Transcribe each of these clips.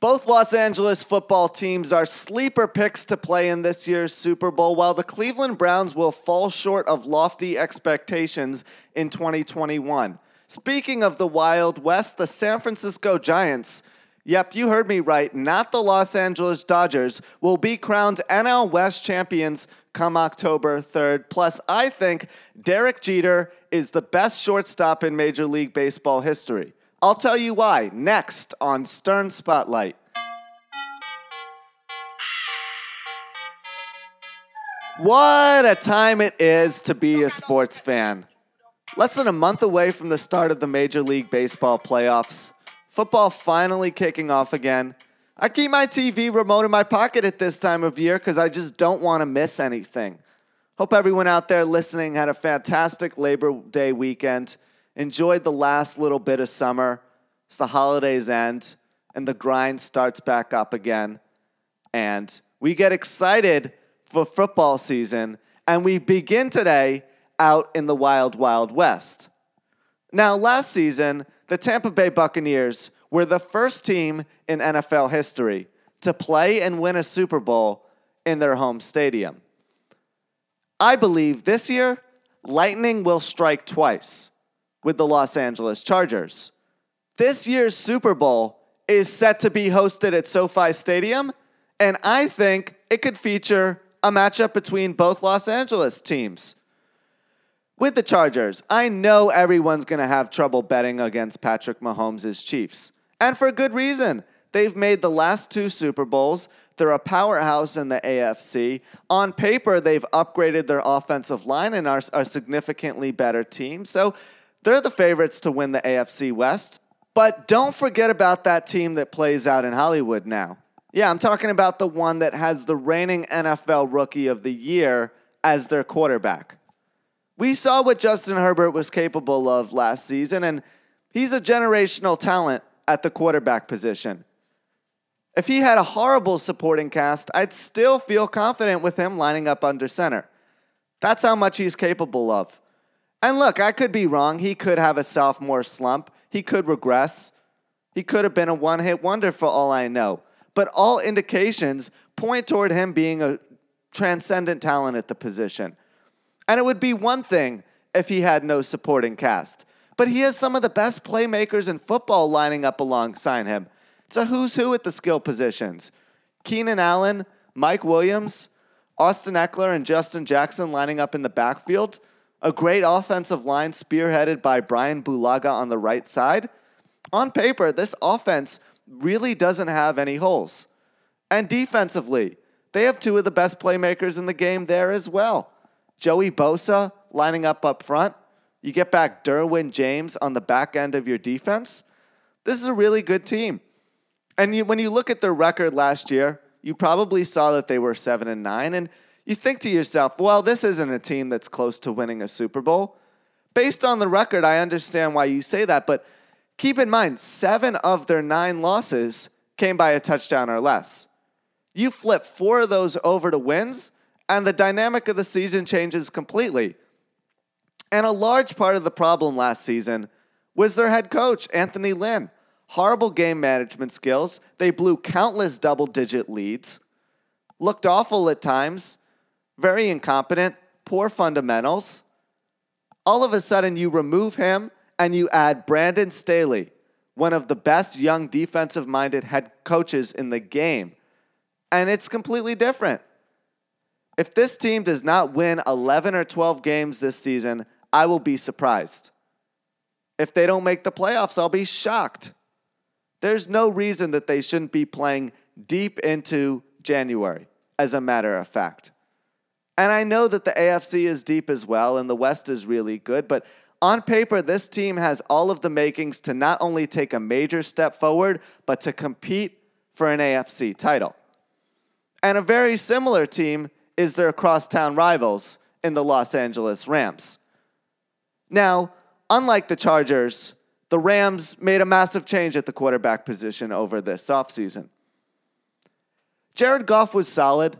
Both Los Angeles football teams are sleeper picks to play in this year's Super Bowl, while the Cleveland Browns will fall short of lofty expectations in 2021. Speaking of the Wild West, the San Francisco Giants, yep, you heard me right, not the Los Angeles Dodgers, will be crowned NL West champions come October 3rd. Plus, I think Derek Jeter is the best shortstop in Major League Baseball history. I'll tell you why next on Stern Spotlight. What a time it is to be a sports fan. Less than a month away from the start of the Major League Baseball playoffs. Football finally kicking off again. I keep my TV remote in my pocket at this time of year because I just don't want to miss anything. Hope everyone out there listening had a fantastic Labor Day weekend enjoyed the last little bit of summer. It's the holidays end, and the grind starts back up again. And we get excited for football season, and we begin today out in the wild, wild west. Now, last season, the Tampa Bay Buccaneers were the first team in NFL history to play and win a Super Bowl in their home stadium. I believe this year, lightning will strike twice with the Los Angeles Chargers. This year's Super Bowl is set to be hosted at SoFi Stadium, and I think it could feature a matchup between both Los Angeles teams. With the Chargers, I know everyone's going to have trouble betting against Patrick Mahomes' Chiefs. And for good reason. They've made the last two Super Bowls. They're a powerhouse in the AFC. On paper, they've upgraded their offensive line and are a significantly better team. So they're the favorites to win the AFC West. But don't forget about that team that plays out in Hollywood now. Yeah, I'm talking about the one that has the reigning NFL Rookie of the Year as their quarterback. We saw what Justin Herbert was capable of last season, and he's a generational talent at the quarterback position. If he had a horrible supporting cast, I'd still feel confident with him lining up under center. That's how much he's capable of. And look, I could be wrong. He could have a sophomore slump. He could regress. He could have been a one hit wonder for all I know. But all indications point toward him being a transcendent talent at the position. And it would be one thing if he had no supporting cast. But he has some of the best playmakers in football lining up alongside him. It's a who's who at the skill positions. Keenan Allen, Mike Williams, Austin Ekeler, and Justin Jackson lining up in the backfield a great offensive line spearheaded by Brian Bulaga on the right side. On paper, this offense really doesn't have any holes. And defensively, they have two of the best playmakers in the game there as well. Joey Bosa lining up up front. You get back Derwin James on the back end of your defense. This is a really good team. And you, when you look at their record last year, you probably saw that they were 7 and 9 and you think to yourself, well, this isn't a team that's close to winning a Super Bowl. Based on the record, I understand why you say that, but keep in mind, seven of their nine losses came by a touchdown or less. You flip four of those over to wins, and the dynamic of the season changes completely. And a large part of the problem last season was their head coach, Anthony Lynn. Horrible game management skills. They blew countless double digit leads, looked awful at times, very incompetent, poor fundamentals. All of a sudden, you remove him and you add Brandon Staley, one of the best young defensive minded head coaches in the game. And it's completely different. If this team does not win 11 or 12 games this season, I will be surprised. If they don't make the playoffs, I'll be shocked. There's no reason that they shouldn't be playing deep into January, as a matter of fact. And I know that the AFC is deep as well and the West is really good, but on paper, this team has all of the makings to not only take a major step forward, but to compete for an AFC title. And a very similar team is their crosstown rivals in the Los Angeles Rams. Now, unlike the Chargers, the Rams made a massive change at the quarterback position over this offseason. Jared Goff was solid,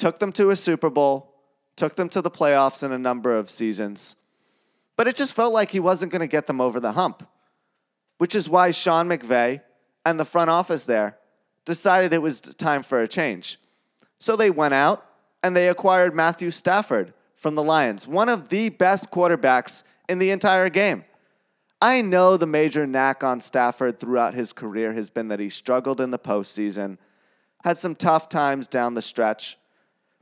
took them to a Super Bowl, took them to the playoffs in a number of seasons. But it just felt like he wasn't going to get them over the hump, which is why Sean McVay and the front office there decided it was time for a change. So they went out and they acquired Matthew Stafford from the Lions, one of the best quarterbacks in the entire game. I know the major knack on Stafford throughout his career has been that he struggled in the postseason, had some tough times down the stretch.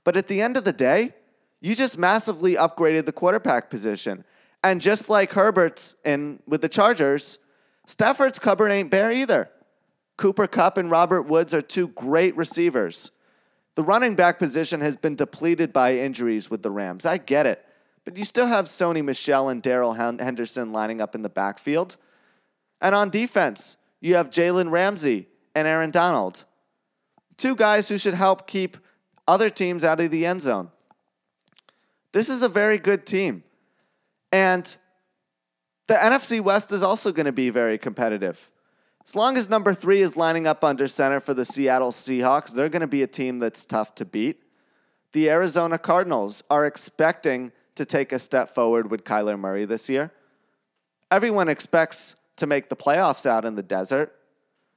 But at the end of the day, you just massively upgraded the quarterback position. And just like Herbert's in with the Chargers, Stafford's cupboard ain't bare either. Cooper Kupp and Robert Woods are two great receivers. The running back position has been depleted by injuries with the Rams. I get it. But you still have Sony Michel and Darrell Henderson lining up in the backfield. And on defense, you have Jalen Ramsey and Aaron Donald. Two guys who should help keep other teams out of the end zone. This is a very good team. And the NFC West is also going to be very competitive. As long as number three is lining up under center for the Seattle Seahawks, they're going to be a team that's tough to beat. The Arizona Cardinals are expecting to take a step forward with Kyler Murray this year. Everyone expects to make the playoffs out in the desert.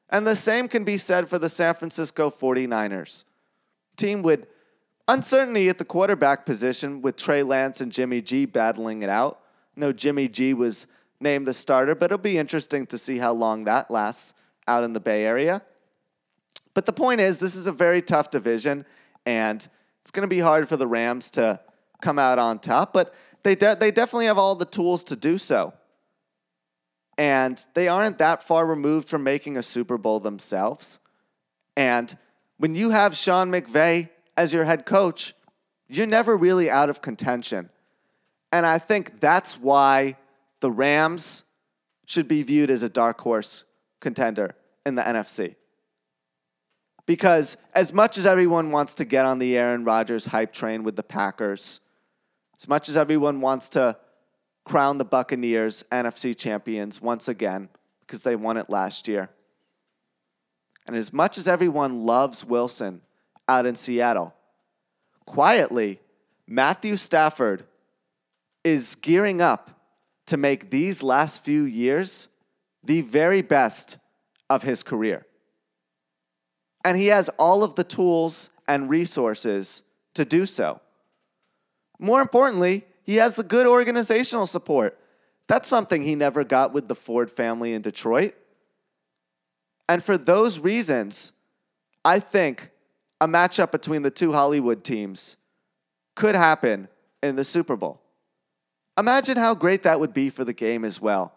And the same can be said for the San Francisco 49ers. Team with uncertainty at the quarterback position with Trey Lance and Jimmy G battling it out. No, Jimmy G was named the starter, but it'll be interesting to see how long that lasts out in the Bay Area. But the point is, this is a very tough division, and it's going to be hard for the Rams to come out on top, but they, de- they definitely have all the tools to do so. And they aren't that far removed from making a Super Bowl themselves. And when you have Sean McVay as your head coach, you're never really out of contention. And I think that's why the Rams should be viewed as a dark horse contender in the NFC. Because as much as everyone wants to get on the Aaron Rodgers hype train with the Packers, as much as everyone wants to crown the Buccaneers NFC champions once again because they won it last year, and as much as everyone loves Wilson out in Seattle, quietly, Matthew Stafford is gearing up to make these last few years the very best of his career. And he has all of the tools and resources to do so. More importantly, he has the good organizational support. That's something he never got with the Ford family in Detroit. And for those reasons, I think a matchup between the two Hollywood teams could happen in the Super Bowl. Imagine how great that would be for the game as well.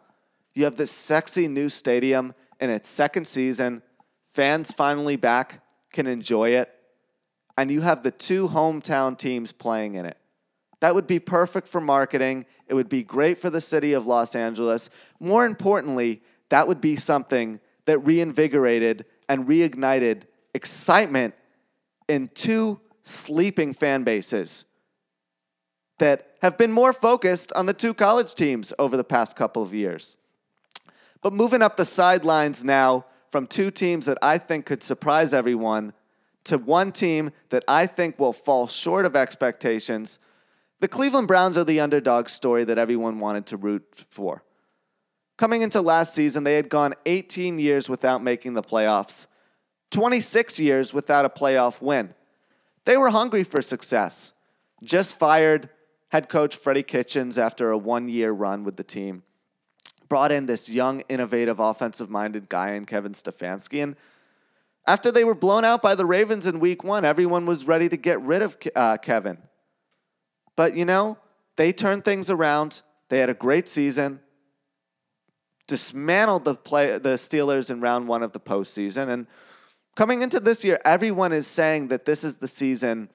You have this sexy new stadium in its second season, fans finally back, can enjoy it, and you have the two hometown teams playing in it. That would be perfect for marketing. It would be great for the city of Los Angeles. More importantly, that would be something that reinvigorated and reignited excitement in two sleeping fan bases that have been more focused on the two college teams over the past couple of years. But moving up the sidelines now from two teams that I think could surprise everyone to one team that I think will fall short of expectations. The Cleveland Browns are the underdog story that everyone wanted to root for. Coming into last season, they had gone 18 years without making the playoffs, 26 years without a playoff win. They were hungry for success. Just fired head coach Freddie Kitchens, after a one year run with the team, brought in this young, innovative, offensive minded guy in Kevin Stefanski. And after they were blown out by the Ravens in week one, everyone was ready to get rid of uh, Kevin. But, you know, they turned things around. They had a great season, dismantled the, play, the Steelers in round one of the postseason. And coming into this year, everyone is saying that this is the season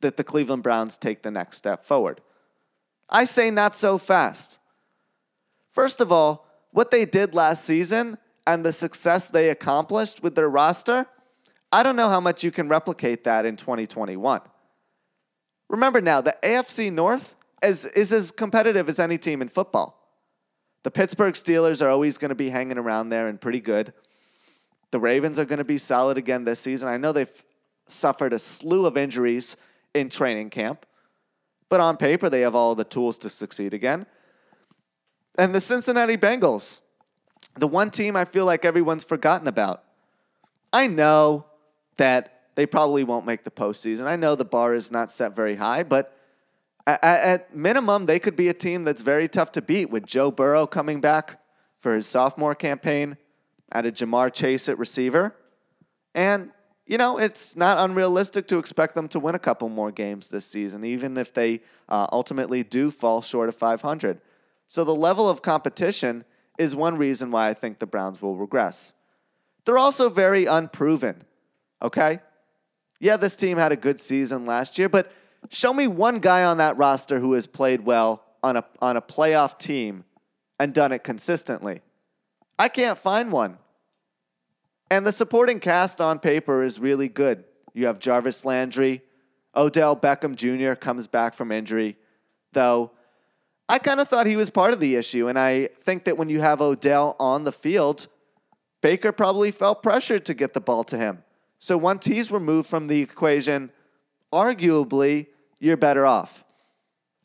that the Cleveland Browns take the next step forward. I say not so fast. First of all, what they did last season and the success they accomplished with their roster, I don't know how much you can replicate that in 2021. Remember now, the AFC North is, is as competitive as any team in football. The Pittsburgh Steelers are always going to be hanging around there and pretty good. The Ravens are going to be solid again this season. I know they've suffered a slew of injuries in training camp. But on paper, they have all the tools to succeed again. And the Cincinnati Bengals, the one team I feel like everyone's forgotten about. I know that they probably won't make the postseason. I know the bar is not set very high, but at, at minimum, they could be a team that's very tough to beat with Joe Burrow coming back for his sophomore campaign, added Ja'Marr Chase at receiver. And, you know, it's not unrealistic to expect them to win a couple more games this season, even if they uh, ultimately do fall short of 500. So the level of competition is one reason why I think the Browns will regress. They're also very unproven, okay? Yeah, this team had a good season last year, but show me one guy on that roster who has played well on a, on a playoff team and done it consistently. I can't find one. And the supporting cast on paper is really good. You have Jarvis Landry, Odell Beckham Jr. comes back from injury, though I kind of thought he was part of the issue. And I think that when you have Odell on the field, Baker probably felt pressured to get the ball to him. So once he's removed from the equation, arguably, you're better off.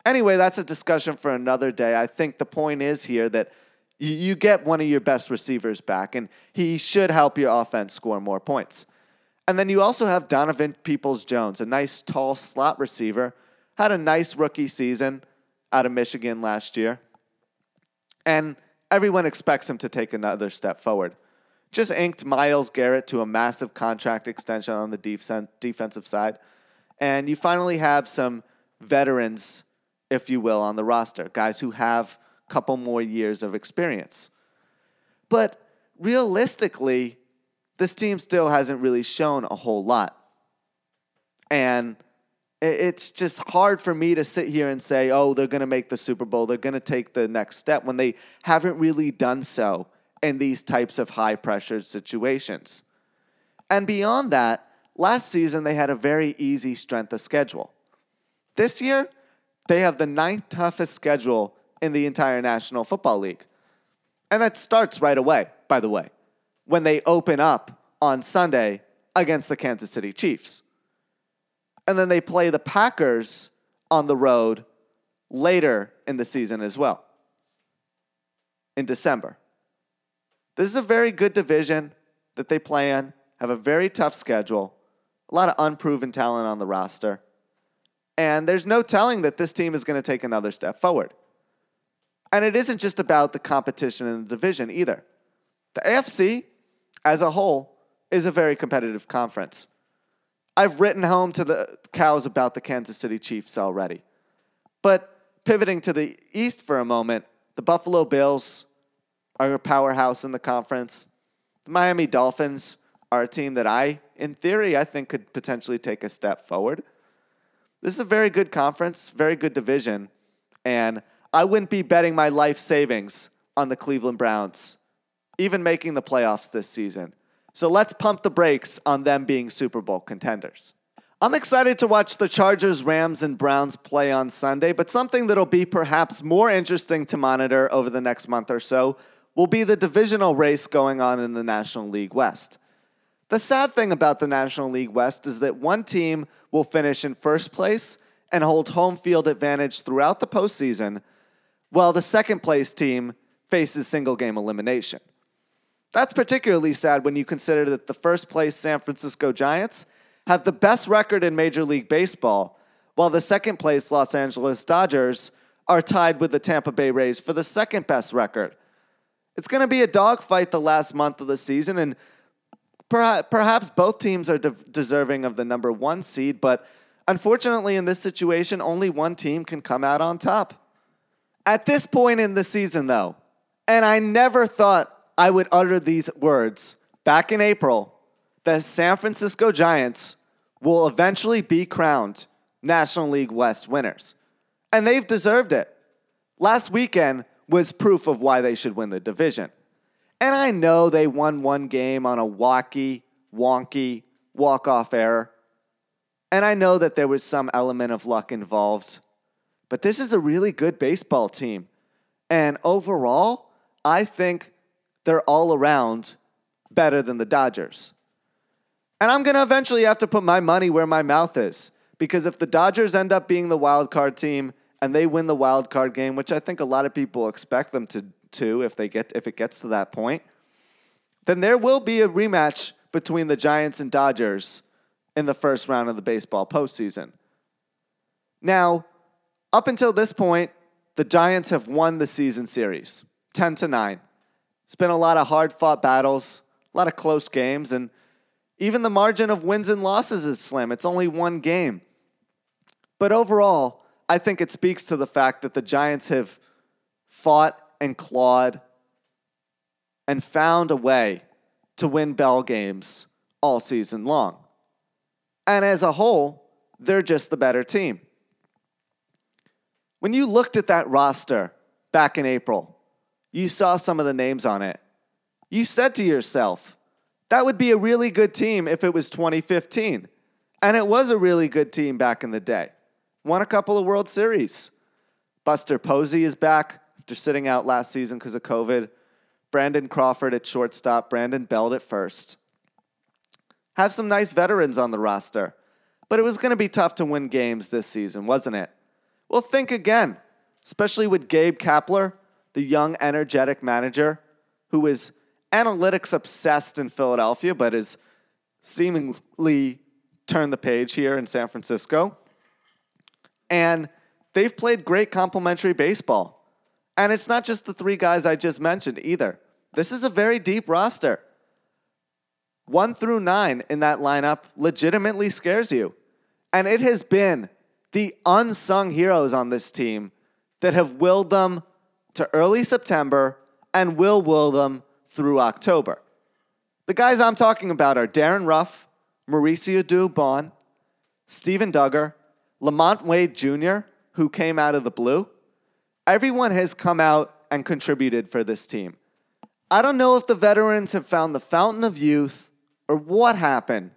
Anyway, that's a discussion for another day. I think the point is here that you get one of your best receivers back, and he should help your offense score more points. And then you also have Donovan Peoples Jones, a nice, tall slot receiver, had a nice rookie season out of Michigan last year. And everyone expects him to take another step forward. Just inked Myles Garrett to a massive contract extension on the defensive side. And you finally have some veterans, if you will, on the roster, guys who have a couple more years of experience. But realistically, this team still hasn't really shown a whole lot. And it's just hard for me to sit here and say, oh, they're going to make the Super Bowl, they're going to take the next step when they haven't really done so in these types of high pressure situations. And beyond that, last season they had a very easy strength of schedule. This year, they have the ninth toughest schedule in the entire National Football League. And that starts right away, by the way, when they open up on Sunday against the Kansas City Chiefs. And then they play the Packers on the road later in the season as well, in December. This is a very good division that they play in, have a very tough schedule, a lot of unproven talent on the roster. And there's no telling that this team is going to take another step forward. And it isn't just about the competition in the division either. The AFC as a whole is a very competitive conference. I've written home to the cows about the Kansas City Chiefs already. But pivoting to the East for a moment, the Buffalo Bills, are a powerhouse in the conference. The Miami Dolphins are a team that I, in theory, I think could potentially take a step forward. This is a very good conference, very good division, and I wouldn't be betting my life savings on the Cleveland Browns, even making the playoffs this season. So let's pump the brakes on them being Super Bowl contenders. I'm excited to watch the Chargers, Rams, and Browns play on Sunday, but something that'll be perhaps more interesting to monitor over the next month or so will be the divisional race going on in the National League West. The sad thing about the National League West is that one team will finish in first place and hold home field advantage throughout the postseason, while the second place team faces single game elimination. That's particularly sad when you consider that the first place San Francisco Giants have the best record in Major League Baseball, while the second place Los Angeles Dodgers are tied with the Tampa Bay Rays for the second best record it's going to be a dogfight the last month of the season, and perhaps both teams are de- deserving of the number one seed, but unfortunately, in this situation, only one team can come out on top. At this point in the season, though, and I never thought I would utter these words back in April, the San Francisco Giants will eventually be crowned National League West winners. And they've deserved it. Last weekend, was proof of why they should win the division. And I know they won one game on a walkie, wonky, walk off error. And I know that there was some element of luck involved. But this is a really good baseball team. And overall, I think they're all around better than the Dodgers. And I'm going to eventually have to put my money where my mouth is. Because if the Dodgers end up being the wild card team, and they win the wild card game, which I think a lot of people expect them to to if they get if it gets to that point, then there will be a rematch between the Giants and Dodgers in the first round of the baseball postseason. Now, up until this point, the Giants have won the season series 10 to 9. It's been a lot of hard fought battles, a lot of close games, and even the margin of wins and losses is slim. It's only one game. But overall, I think it speaks to the fact that the Giants have fought and clawed and found a way to win bell games all season long. And as a whole, they're just the better team. When you looked at that roster back in April, you saw some of the names on it. You said to yourself, that would be a really good team if it was 2015. And it was a really good team back in the day. Won a couple of World Series. Buster Posey is back after sitting out last season because of COVID. Brandon Crawford at shortstop, Brandon Belt at first. Have some nice veterans on the roster. But it was going to be tough to win games this season, wasn't it? Well, think again, especially with Gabe Kapler, the young, energetic manager who is analytics obsessed in Philadelphia, but has seemingly turned the page here in San Francisco. And they've played great complementary baseball. And it's not just the three guys I just mentioned either. This is a very deep roster. One through nine in that lineup legitimately scares you. And it has been the unsung heroes on this team that have willed them to early September and will will them through October. The guys I'm talking about are Darin Ruf, Mauricio Dubon, Steven Duggar, LaMonte Wade Jr., who came out of the blue. Everyone has come out and contributed for this team. I don't know if the veterans have found the fountain of youth or what happened,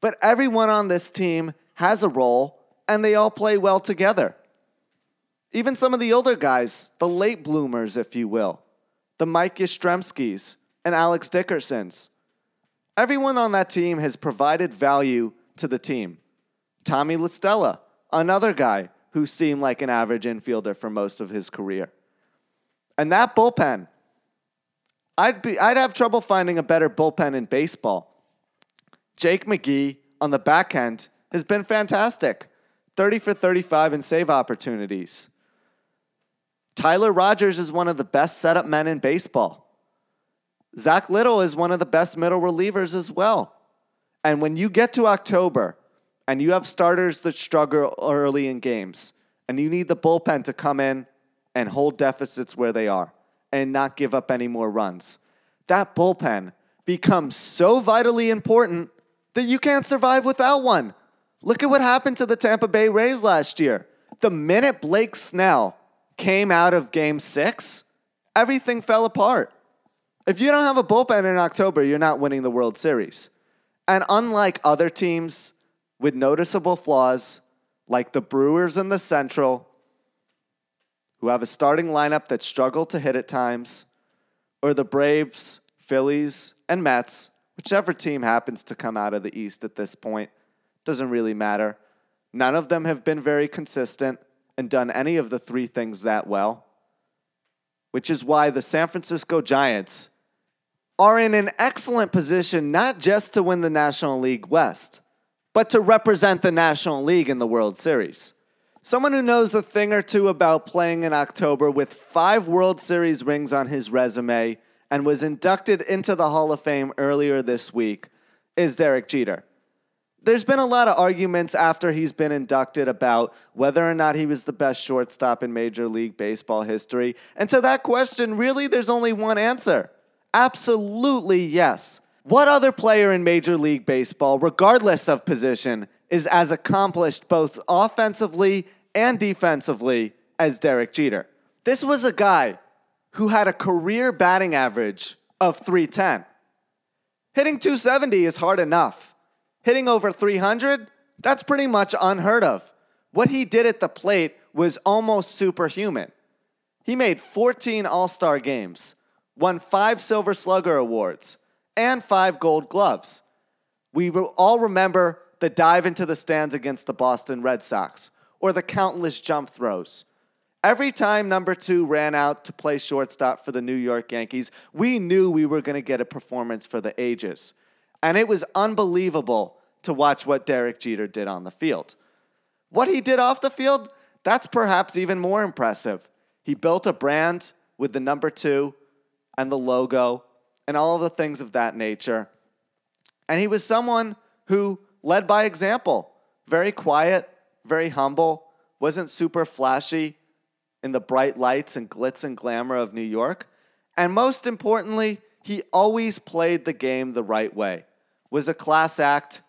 but everyone on this team has a role and they all play well together. Even some of the older guys, the late bloomers, if you will, the Mike Yastrzemskis and Alex Dickersons. Everyone on that team has provided value to the team. Tommy La Stella, another guy who seemed like an average infielder for most of his career. And that bullpen, I'd be I'd have trouble finding a better bullpen in baseball. Jake McGee on the back end has been fantastic. 30 for 35 in save opportunities. Tyler Rogers is one of the best setup men in baseball. Zack Littell is one of the best middle relievers as well. And when you get to October and you have starters that struggle early in games, and you need the bullpen to come in and hold deficits where they are and not give up any more runs, that bullpen becomes so vitally important that you can't survive without one. Look at what happened to the Tampa Bay Rays last year. The minute Blake Snell came out of game six, everything fell apart. If you don't have a bullpen in October, you're not winning the World Series. And unlike other teams with noticeable flaws, like the Brewers in the Central, who have a starting lineup that struggle to hit at times, or the Braves, Phillies, and Mets, whichever team happens to come out of the East at this point, doesn't really matter. None of them have been very consistent and done any of the three things that well, which is why the San Francisco Giants are in an excellent position not just to win the National League West, but to represent the National League in the World Series. Someone who knows a thing or two about playing in October with five World Series rings on his resume and was inducted into the Hall of Fame earlier this week is Derek Jeter there's been a lot of arguments after he's been inducted about whether or not he was the best shortstop in Major League Baseball history. And to that question, really, there's only one answer absolutely yes. What other player in Major League Baseball, regardless of position, is as accomplished both offensively and defensively as Derek Jeter? This was a guy who had a career batting average of 310. Hitting 270 is hard enough hitting over 300, that's pretty much unheard of. What he did at the plate was almost superhuman. He made 14 All Star games, won five Silver Slugger Awards, and five Gold Gloves. We all remember the dive into the stands against the Boston Red Sox or the countless jump throws. Every time number two ran out to play shortstop for the New York Yankees, we knew we were going to get a performance for the ages. And it was unbelievable to watch what Derek Jeter did on the field. What he did off the field, that's perhaps even more impressive. He built a brand with the number two and the logo and all the things of that nature. And he was someone who led by example, very quiet, very humble, wasn't super flashy in the bright lights and glitz and glamour of New York. And most importantly, he always played the game the right way. Was a class act,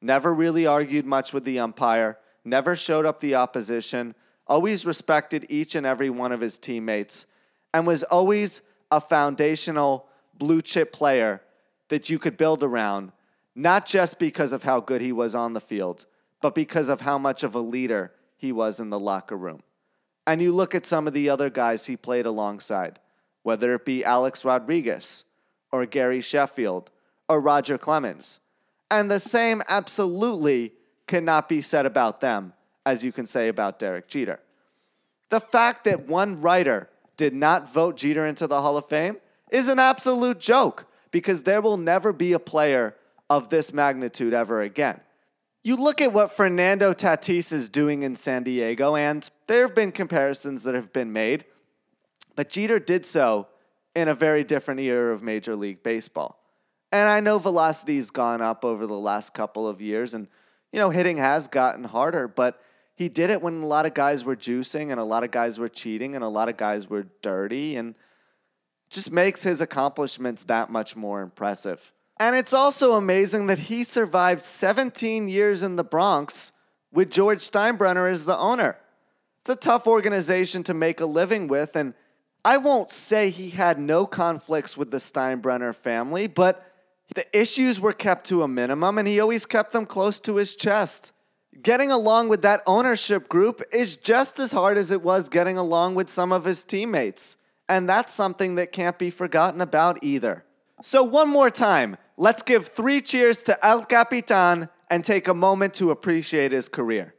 never really argued much with the umpire, never showed up the opposition, always respected each and every one of his teammates, and was always a foundational blue chip player that you could build around, not just because of how good he was on the field, but because of how much of a leader he was in the locker room. And you look at some of the other guys he played alongside, whether it be Alex Rodriguez or Gary Sheffield or Roger Clemens. And the same absolutely cannot be said about them as you can say about Derek Jeter. The fact that one writer did not vote Jeter into the Hall of Fame is an absolute joke because there will never be a player of this magnitude ever again. You look at what Fernando Tatis is doing in San Diego, and there have been comparisons that have been made, but Jeter did so in a very different era of Major League Baseball. And I know velocity's gone up over the last couple of years, and you know, hitting has gotten harder, but he did it when a lot of guys were juicing and a lot of guys were cheating and a lot of guys were dirty and just makes his accomplishments that much more impressive. And it's also amazing that he survived 17 years in the Bronx with George Steinbrenner as the owner. It's a tough organization to make a living with, and I won't say he had no conflicts with the Steinbrenner family, but the issues were kept to a minimum, and he always kept them close to his chest. Getting along with that ownership group is just as hard as it was getting along with some of his teammates. And that's something that can't be forgotten about either. So, one more time, let's give three cheers to El Capitan and take a moment to appreciate his career.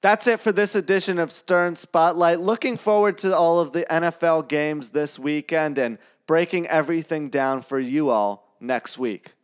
That's it for this edition of Stern Spotlight. Looking forward to all of the NFL games this weekend and breaking everything down for you all next week.